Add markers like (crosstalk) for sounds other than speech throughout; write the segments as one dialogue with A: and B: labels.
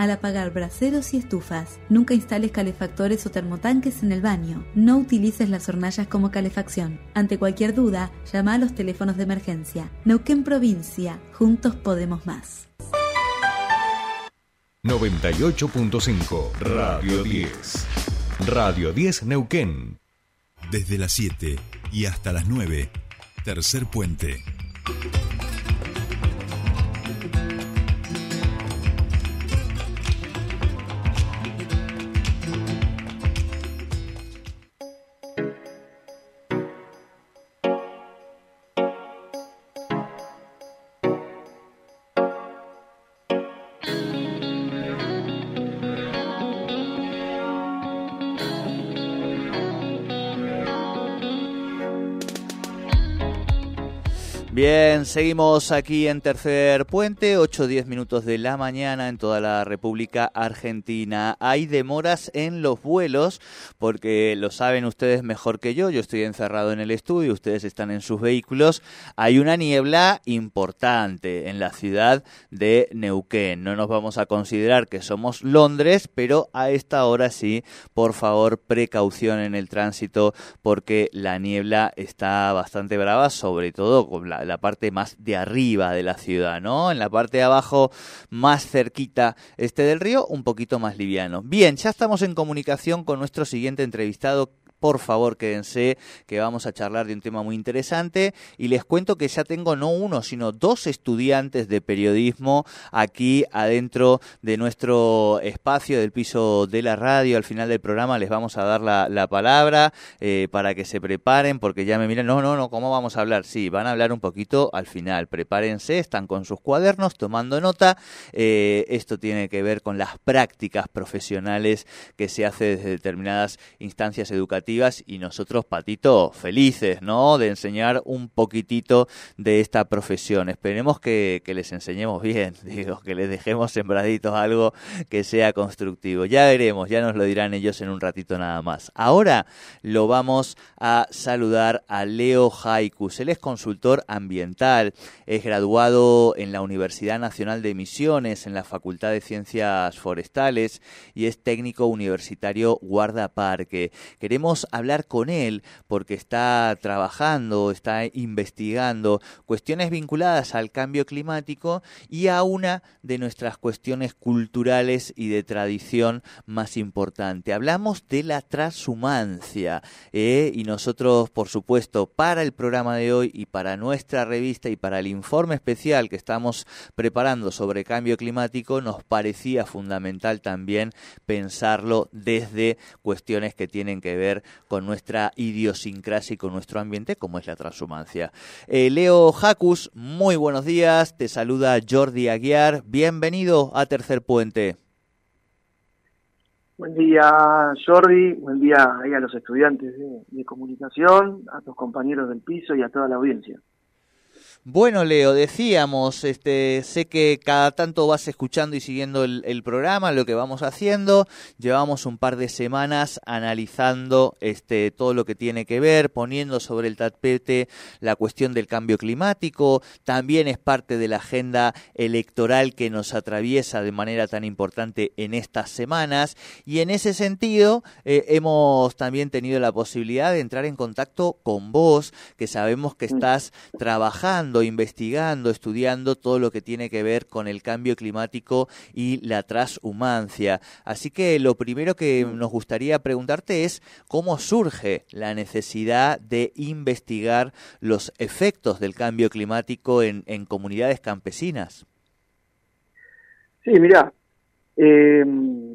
A: al apagar braseros y estufas. Nunca instales calefactores o termotanques en el baño. No utilices las hornallas como calefacción. Ante cualquier duda, llama a los teléfonos de emergencia. Neuquén Provincia, juntos podemos más.
B: 98.5 Radio 10. Radio 10 Neuquén.
C: Desde las 7 y hasta las 9. Tercer puente.
D: Bien, seguimos aquí en Tercer Puente, 8-10 minutos de la mañana en toda la República Argentina. Hay demoras en los vuelos porque lo saben ustedes mejor que yo, yo estoy encerrado en el estudio, ustedes están en sus vehículos. Hay una niebla importante en la ciudad de Neuquén. No nos vamos a considerar que somos Londres, pero a esta hora sí, por favor, precaución en el tránsito porque la niebla está bastante brava, sobre todo con la la parte más de arriba de la ciudad, ¿no? En la parte de abajo, más cerquita este del río, un poquito más liviano. Bien, ya estamos en comunicación con nuestro siguiente entrevistado, por favor quédense que vamos a charlar de un tema muy interesante y les cuento que ya tengo no uno, sino dos estudiantes de periodismo aquí adentro de nuestro espacio del piso de la radio. Al final del programa les vamos a dar la, palabra eh, para que se preparen porque ya me miran, no, no, no, ¿cómo vamos a hablar? Sí, van a hablar un poquito al final. Prepárense, están con sus cuadernos tomando nota. Eh, esto tiene que ver con las prácticas profesionales que se hace desde determinadas instancias educativas y nosotros, Patito, felices, ¿no? De enseñar un poquitito de esta profesión. Esperemos que, les enseñemos bien, (laughs) digo, que les dejemos sembraditos algo que sea constructivo. Ya veremos, ya nos lo dirán ellos en un ratito nada más. Ahora lo vamos a saludar a Leo Haikus. Él es consultor ambiental, es graduado en la Universidad Nacional de Misiones, en la Facultad de Ciencias Forestales y es técnico universitario guardaparque. Queremos hablar con él porque está trabajando, está investigando cuestiones vinculadas al cambio climático y a una de nuestras cuestiones culturales y de tradición más importante. Hablamos de la transhumancia ¿eh? y nosotros, por supuesto, para el programa de hoy y para nuestra revista y para el informe especial que estamos preparando sobre cambio climático, nos parecía fundamental también pensarlo desde cuestiones que tienen que ver con nuestra idiosincrasia y con nuestro ambiente, como es la transhumancia. Eh, Leo Jacus, muy buenos días, te saluda Jordi Aguiar, bienvenido a Tercer Puente.
E: Buen día, Jordi. Buen día a los estudiantes de comunicación, a tus compañeros del piso y a toda la audiencia.
D: Bueno, Leo, decíamos, este, sé que cada tanto vas escuchando y siguiendo el, programa, lo que vamos haciendo. Llevamos un par de semanas analizando este, todo lo que tiene que ver, poniendo sobre el tapete la cuestión del cambio climático. También es parte de la agenda electoral que nos atraviesa de manera tan importante en estas semanas. Y en ese sentido, eh, hemos también tenido la posibilidad de entrar en contacto con vos, que sabemos que estás trabajando investigando, estudiando todo lo que tiene que ver con el cambio climático y la transhumancia. Así que lo primero que nos gustaría preguntarte es cómo surge la necesidad de investigar los efectos del cambio climático en, comunidades campesinas.
E: Sí, mira, eh,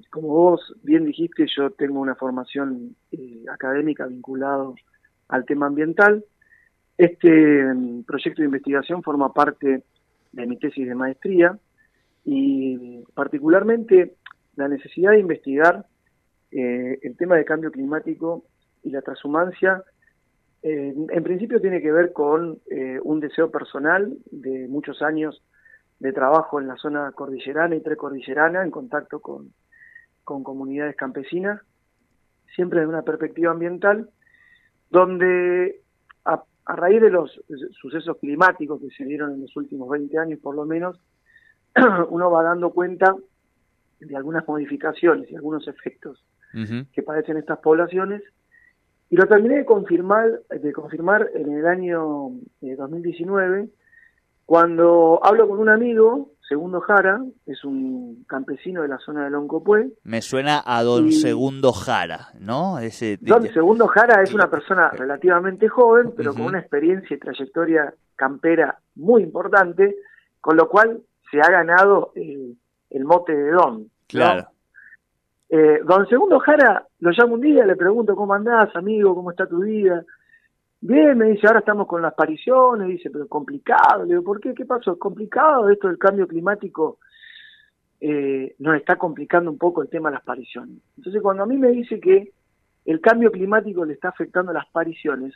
E: como vos bien dijiste, yo tengo una formación eh, académica vinculado al tema ambiental este mm, proyecto de investigación forma parte de mi tesis de maestría y particularmente la necesidad de investigar eh, el tema de cambio climático y la transhumancia eh, en principio tiene que ver con eh, un deseo personal de muchos años de trabajo en la zona cordillerana y precordillerana en contacto con, con comunidades campesinas, siempre desde una perspectiva ambiental, donde a raíz de los sucesos climáticos que se dieron en los últimos 20 años por lo menos, (clears throat) uno va dando cuenta de algunas modificaciones y algunos efectos que padecen estas poblaciones. Y lo terminé de confirmar, de confirmar en el año 2019 eh, cuando hablo con un amigo, Segundo Jara, es un campesino de la zona de Loncopué.
D: Me suena a don Segundo Jara, ¿no?
E: Ese, don Segundo Jara es una persona relativamente joven, pero con una experiencia y trayectoria campera muy importante, con lo cual se ha ganado el, mote de don.
D: Claro.
E: Eh, don Segundo Jara lo llamo un día, le pregunto cómo andás, amigo, cómo está tu vida. Bien, me dice, ahora estamos con las apariciones, dice, pero complicado. Le digo, ¿por qué? ¿Qué pasó? ¿Es complicado esto del cambio climático? Eh, nos está complicando un poco el tema de las apariciones. Entonces, cuando a mí me dice que el cambio climático le está afectando a las apariciones,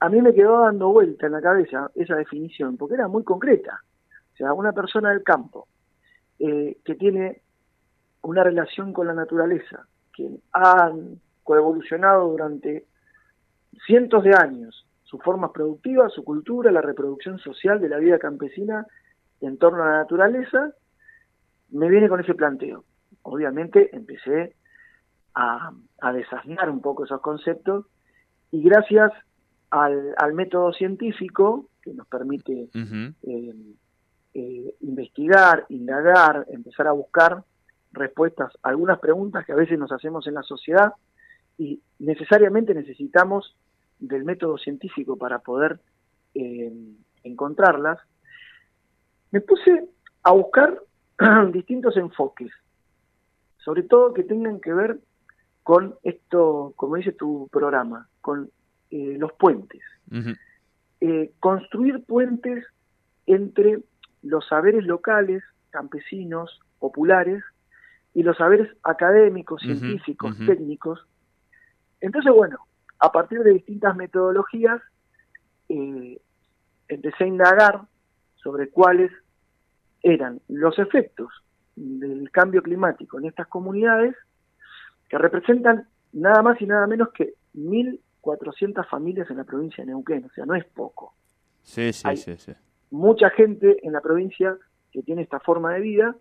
E: a mí me quedó dando vuelta en la cabeza esa definición, porque era muy concreta. O sea, una persona del campo eh, que tiene una relación con la naturaleza, que han coevolucionado durante cientos de años sus formas productivas, su cultura, la reproducción social de la vida campesina en torno a la naturaleza, me viene con ese planteo. Obviamente empecé a, a un poco esos conceptos y gracias al, método científico que nos permite eh, eh, investigar, indagar, empezar a buscar respuestas a algunas preguntas que a veces nos hacemos en la sociedad y necesariamente necesitamos del método científico para poder eh, encontrarlas, me puse a buscar (clears throat) distintos enfoques, sobre todo que tengan que ver con esto, como dice tu programa, con eh, los puentes. Eh, construir puentes entre los saberes locales, campesinos, populares, y los saberes académicos, científicos, técnicos. Entonces, bueno, a partir de distintas metodologías, eh, empecé a indagar sobre cuáles eran los efectos del cambio climático en estas comunidades, que representan nada más y nada menos que 1.400 familias en la provincia de Neuquén, o sea, no es poco.
D: Sí, sí, sí, sí.
E: Mucha gente en la provincia que tiene esta forma de vida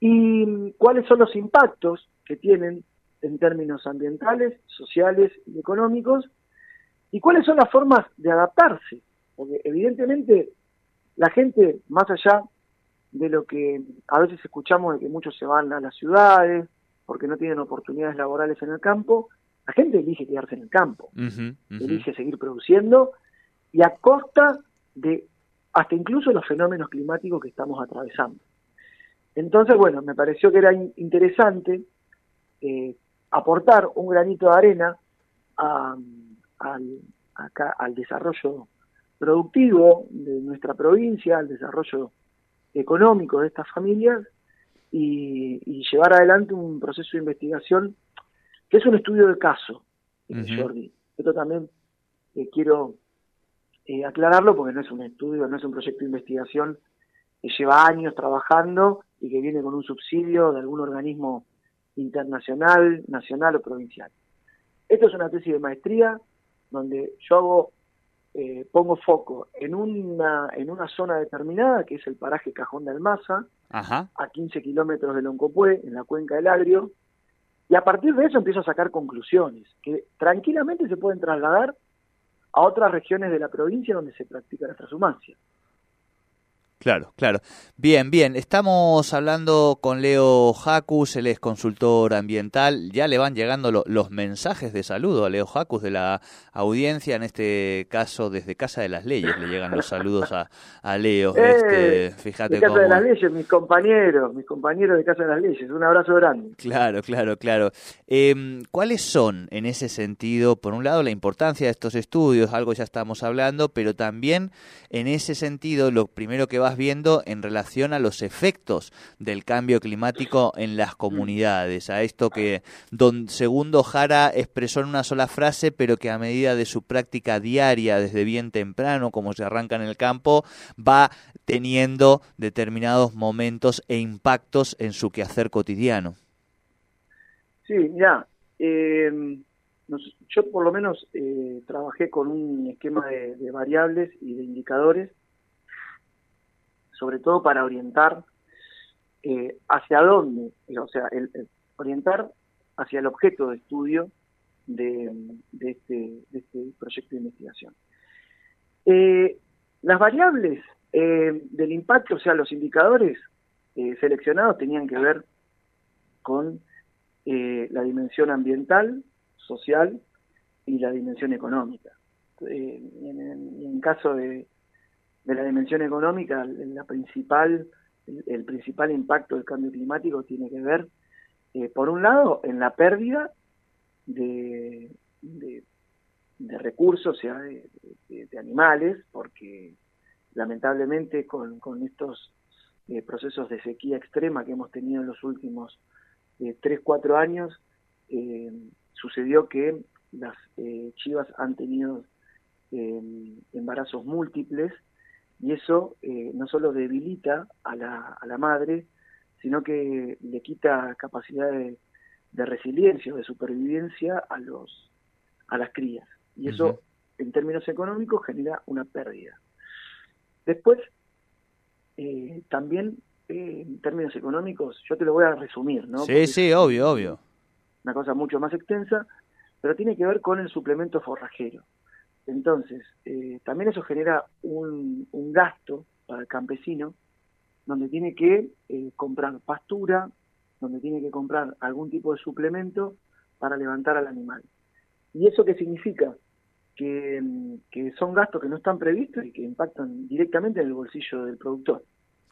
E: y cuáles son los impactos que tienen en términos ambientales, sociales y económicos, y cuáles son las formas de adaptarse, porque evidentemente la gente, más allá de lo que a veces escuchamos de que muchos se van a las ciudades porque no tienen oportunidades laborales en el campo, la gente elige quedarse en el campo, elige seguir produciendo y a costa de hasta incluso los fenómenos climáticos que estamos atravesando. Entonces, bueno, me pareció que era interesante eh, aportar un granito de arena al, desarrollo productivo de nuestra provincia, al desarrollo económico de estas familias y, llevar adelante un proceso de investigación que es un estudio de caso, Jordi. Esto también eh, quiero eh, aclararlo porque no es un estudio, no es un proyecto de investigación que lleva años trabajando y que viene con un subsidio de algún organismo internacional, nacional o provincial. Esto es una tesis de maestría donde yo hago, eh, pongo foco en una, en una zona determinada, que es el paraje Cajón de Almaza, a 15 kilómetros de Loncopué, en la cuenca del Agrio, y a partir de eso empiezo a sacar conclusiones que tranquilamente se pueden trasladar a otras regiones de la provincia donde se practica la transhumancia.
D: Claro, claro. Bien, bien. Estamos hablando con Leo Jacus, él es consultor ambiental. Ya le van llegando los mensajes de saludo a Leo Jacus de la audiencia, en este caso desde Casa de las Leyes le llegan los saludos a, Leo.
E: Eh, este, fíjate Casa de las Leyes, mis compañeros, mis compañeros de Casa de las Leyes. Un abrazo grande.
D: Claro, claro, claro. Em, ¿Cuáles son, en ese sentido, por un lado, la importancia de estos estudios? Algo ya estamos hablando, pero también en ese sentido, lo primero que va viendo en relación a los efectos del cambio climático en las comunidades, a esto que don Segundo Jara expresó en una sola frase, pero que a medida de su práctica diaria, desde bien temprano, como se arranca en el campo, va teniendo determinados momentos e impactos en su quehacer cotidiano.
E: Sí, ya. Eh, yo por lo menos eh, trabajé con un esquema de, variables y de indicadores sobre todo para orientar eh, hacia dónde, o sea, el, orientar hacia el objeto de estudio de, este, este, proyecto de investigación. Eh, las variables eh, del impacto, o sea, los indicadores seleccionados tenían que ver con la dimensión ambiental, social y la dimensión económica. en, en, caso de, de la dimensión económica, la principal, el, principal impacto del cambio climático tiene que ver, eh, por un lado, en la pérdida de, de, recursos, o sea, de, animales, porque lamentablemente con, con estos eh, procesos de sequía extrema que hemos tenido en los últimos eh, 3, 4 años, eh, sucedió que las chivas han tenido embarazos múltiples y eso eh, no solo debilita a la, a la madre, sino que le quita capacidad de, resiliencia o de supervivencia a, los, a las crías. Y eso, en términos económicos, genera una pérdida. Después, eh, también eh, en términos económicos, yo te lo voy a resumir, ¿no?
D: Sí, sí, obvio, obvio.
E: Una cosa mucho más extensa, pero tiene que ver con el suplemento forrajero. Entonces, eh, también eso genera un, gasto para el campesino, donde tiene que eh, comprar pastura, donde tiene que comprar algún tipo de suplemento para levantar al animal. ¿Y eso qué significa? Que, son gastos que no están previstos y que impactan directamente en el bolsillo del productor.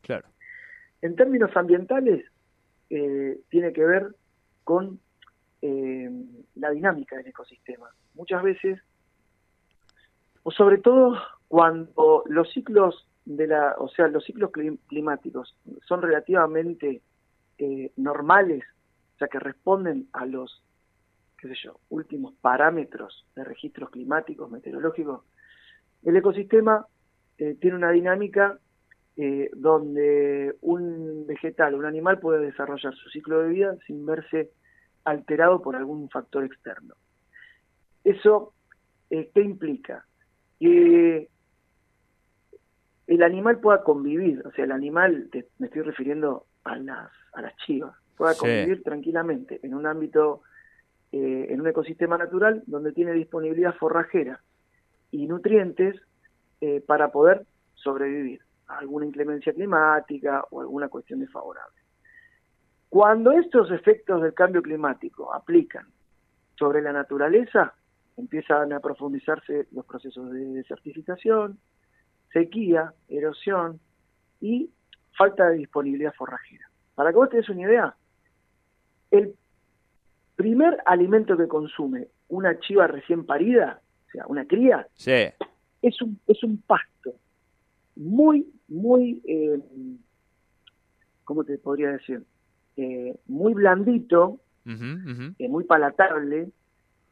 D: Claro.
E: En términos ambientales, eh, tiene que ver con la dinámica del ecosistema. Muchas veces o sobre todo cuando los ciclos de la, o sea, los ciclos climáticos son relativamente eh, normales, o sea, que responden a los, qué sé yo, últimos parámetros de registros climáticos, meteorológicos, el ecosistema eh, tiene una dinámica eh, donde un vegetal, un animal puede desarrollar su ciclo de vida sin verse alterado por algún factor externo. ¿Eso qué implica? Que el animal pueda convivir, o sea, el animal, me estoy refiriendo a las, a las chivas, pueda convivir tranquilamente en un ámbito, eh, en un ecosistema natural donde tiene disponibilidad forrajera y nutrientes eh, para poder sobrevivir a alguna inclemencia climática o alguna cuestión desfavorable. Cuando estos efectos del cambio climático aplican sobre la naturaleza, empiezan a profundizarse los procesos de desertificación, sequía, erosión y falta de disponibilidad forrajera. Para que vos te des una idea, el primer alimento que consume una chiva recién parida, o sea, una cría, es, un, es un pasto muy, muy, eh, ¿cómo te podría decir? Eh, muy blandito, eh, muy palatable,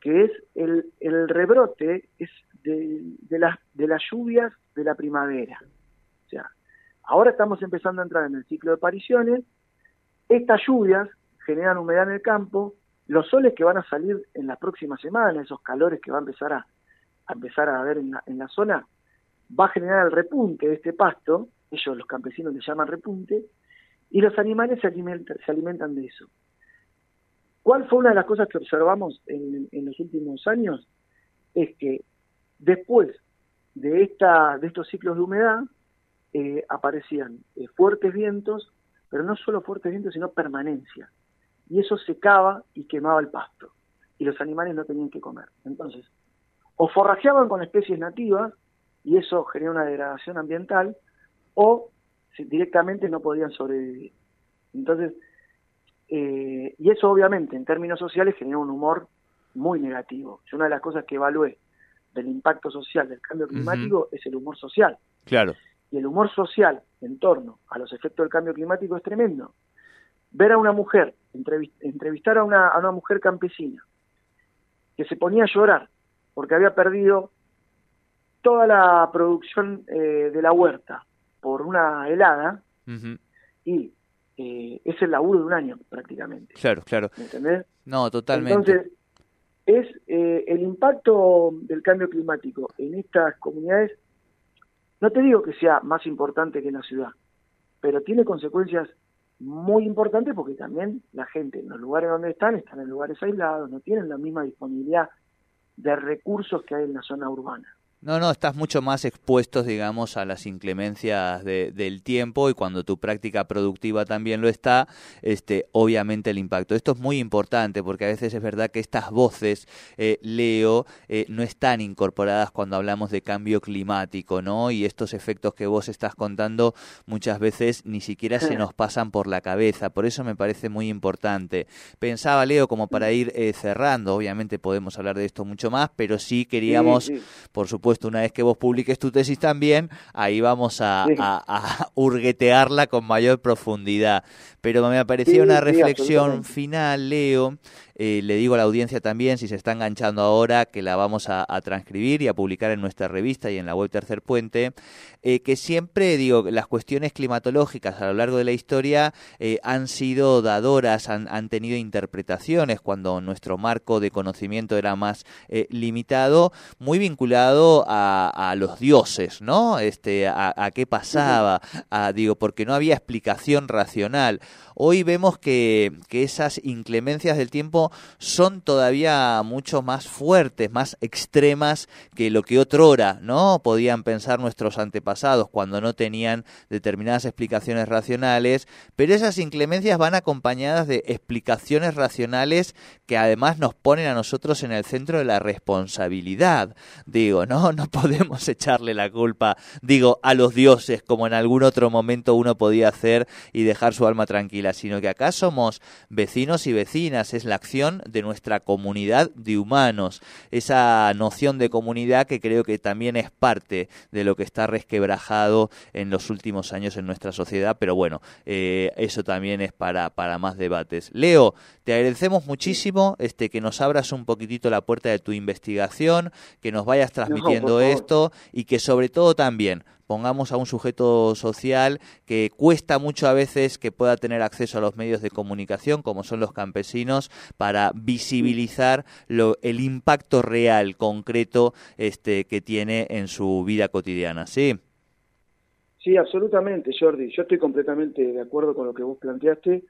E: que es el, el rebrote es de, de, las, de las lluvias de la primavera. O sea, ahora estamos empezando a entrar en el ciclo de apariciones, estas lluvias generan humedad en el campo, los soles que van a salir en las próximas semanas, esos calores que va a empezar a, empezar a haber en la, en la zona, va a generar el repunte de este pasto, ellos los campesinos le llaman repunte, y los animales se alimentan, se alimentan de eso. ¿Cuál fue una de las cosas que observamos en, los últimos años? Es que después de, esta, de estos ciclos de humedad eh, aparecían eh, fuertes vientos, pero no solo fuertes vientos, sino permanencia. Y eso secaba y quemaba el pasto. Y los animales no tenían que comer. Entonces, o forrajeaban con especies nativas, y eso genera una degradación ambiental, o directamente no podían sobrevivir. Entonces, eh, y eso obviamente en términos sociales genera un humor muy negativo. Yo una de las cosas que evalué del impacto social del cambio climático es el humor social.
D: Claro.
E: Y el humor social en torno a los efectos del cambio climático es tremendo. Ver a una mujer, entrevistar a una, a una mujer campesina que se ponía a llorar porque había perdido toda la producción eh, de la huerta por una helada y eh, es el laburo de un año prácticamente.
D: Claro, claro.
E: ¿Entendés?
D: No, totalmente.
E: Entonces, es eh, el impacto del cambio climático en estas comunidades, no te digo que sea más importante que en la ciudad, pero tiene consecuencias muy importante porque también la gente en los lugares donde están están en lugares aislados, no tienen la misma disponibilidad de recursos que hay en la zona urbana.
D: No, no, estás mucho más expuesto, digamos, a las inclemencias del tiempo y cuando tu práctica productiva también lo está, este, obviamente el impacto. Esto es muy importante porque a veces es verdad que estas voces, eh, Leo, eh, no están incorporadas cuando hablamos de cambio climático, ¿no? Y estos efectos que vos estás contando muchas veces ni siquiera se nos pasan por la cabeza. Por eso me parece muy importante. Pensaba, Leo, como para ir eh, cerrando, obviamente podemos hablar de esto mucho más, pero sí queríamos, por supuesto, una vez que vos publiques tu tesis también, ahí vamos a, (laughs) hurguetearla con mayor profundidad. Pero me parecía una reflexión final, Leo, eh, le digo a la audiencia también, si se está enganchando ahora, que la vamos a, transcribir y a publicar en nuestra revista y en la web Tercer Puente, eh, que siempre, digo, las cuestiones climatológicas a lo largo de la historia eh, han sido dadoras, han, tenido interpretaciones cuando nuestro marco de conocimiento era más limitado, muy vinculado a, los dioses, ¿no? Este, a, a qué pasaba, digo, porque no había explicación racional. Hoy vemos que, que esas inclemencias del tiempo son todavía mucho más fuertes, más extremas que lo que otrora, ¿no? Podían pensar nuestros antepasados cuando no tenían determinadas explicaciones racionales, pero esas inclemencias van acompañadas de explicaciones racionales que además nos ponen a nosotros en el centro de la responsabilidad. Digo, no, (laughs) no podemos echarle la culpa, digo, a los dioses como en algún otro momento uno podía hacer y dejar su alma tranquila, sino que acá somos vecinos y vecinas, es la acción de nuestra comunidad de humanos, esa noción de comunidad que creo que también es parte de lo que está resquebrajado en los últimos años en nuestra sociedad, pero bueno, eh, eso también es para, para más debates. Leo, te agradecemos muchísimo este, que nos abras un poquitito la puerta de tu investigación, que nos vayas transmitiendo esto y que sobre todo también pongamos a un sujeto social que cuesta mucho a veces que pueda tener acceso a los medios de comunicación, como son los campesinos, para visibilizar lo, el impacto real, concreto, este, que tiene en su vida cotidiana. ¿Sí?
E: Sí, absolutamente, Jordi. Yo estoy completamente de acuerdo con lo que vos planteaste.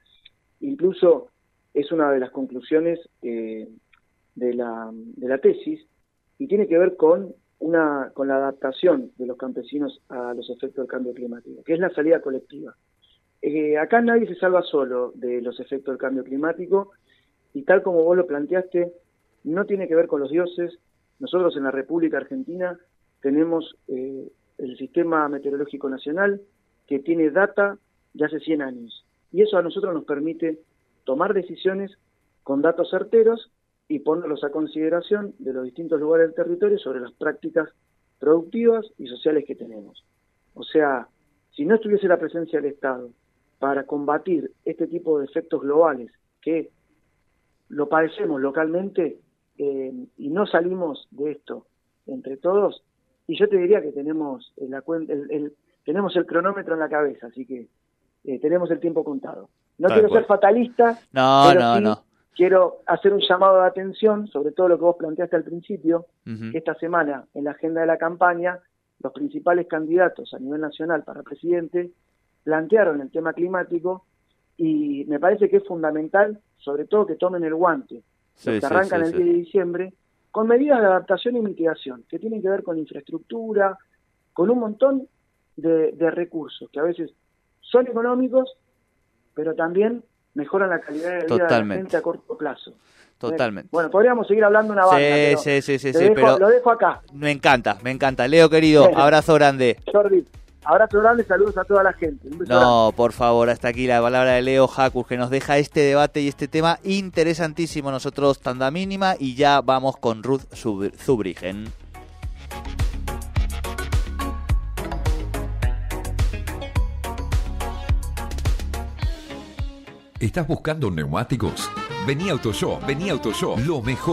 E: Incluso es una de las conclusiones eh, de, la, de la tesis y tiene que ver con una, con la adaptación de los campesinos a los efectos del cambio climático, que es la salida colectiva. Eh, acá nadie se salva solo de los efectos del cambio climático y tal como vos lo planteaste, no tiene que ver con los dioses. Nosotros en la República Argentina tenemos eh, el Sistema Meteorológico Nacional que tiene data de hace 100 años y eso a nosotros nos permite tomar decisiones con datos certeros y ponerlos a consideración de los distintos lugares del territorio sobre las prácticas productivas y sociales que tenemos. O sea, si no estuviese la presencia del Estado para combatir este tipo de efectos globales que lo padecemos localmente eh, y no salimos de esto entre todos, y yo te diría que tenemos el, el, tenemos el cronómetro en la cabeza, así que eh, tenemos el tiempo contado. No quiero ser fatalista,
D: no, no, no
E: quiero hacer un llamado de atención sobre todo lo que vos planteaste al principio, que esta semana en la agenda de la campaña los principales candidatos a nivel nacional para presidente plantearon el tema climático y me parece que es fundamental, sobre todo que tomen el guante, que arrancan el 10 de diciembre, con medidas de adaptación y mitigación, que tienen que ver con infraestructura, con un montón de, de recursos que a veces son económicos, pero también mejoran la calidad de vida de la gente a corto plazo.
D: Totalmente.
E: Bueno, podríamos seguir hablando una banda.
D: Sí, sí, sí,
E: sí, pero lo dejo acá.
D: Me encanta, me encanta. Leo, querido, abrazo grande.
E: Jordi, abrazo grande, saludos a toda la gente.
D: no, por favor, hasta aquí la palabra de Leo Jacus, que nos deja este debate y este tema interesantísimo. Nosotros, tanda mínima, y ya vamos con Ruth Zubrigen.
B: ¿Estás buscando neumáticos? Vení AutoShow, vení AutoShow, lo mejor.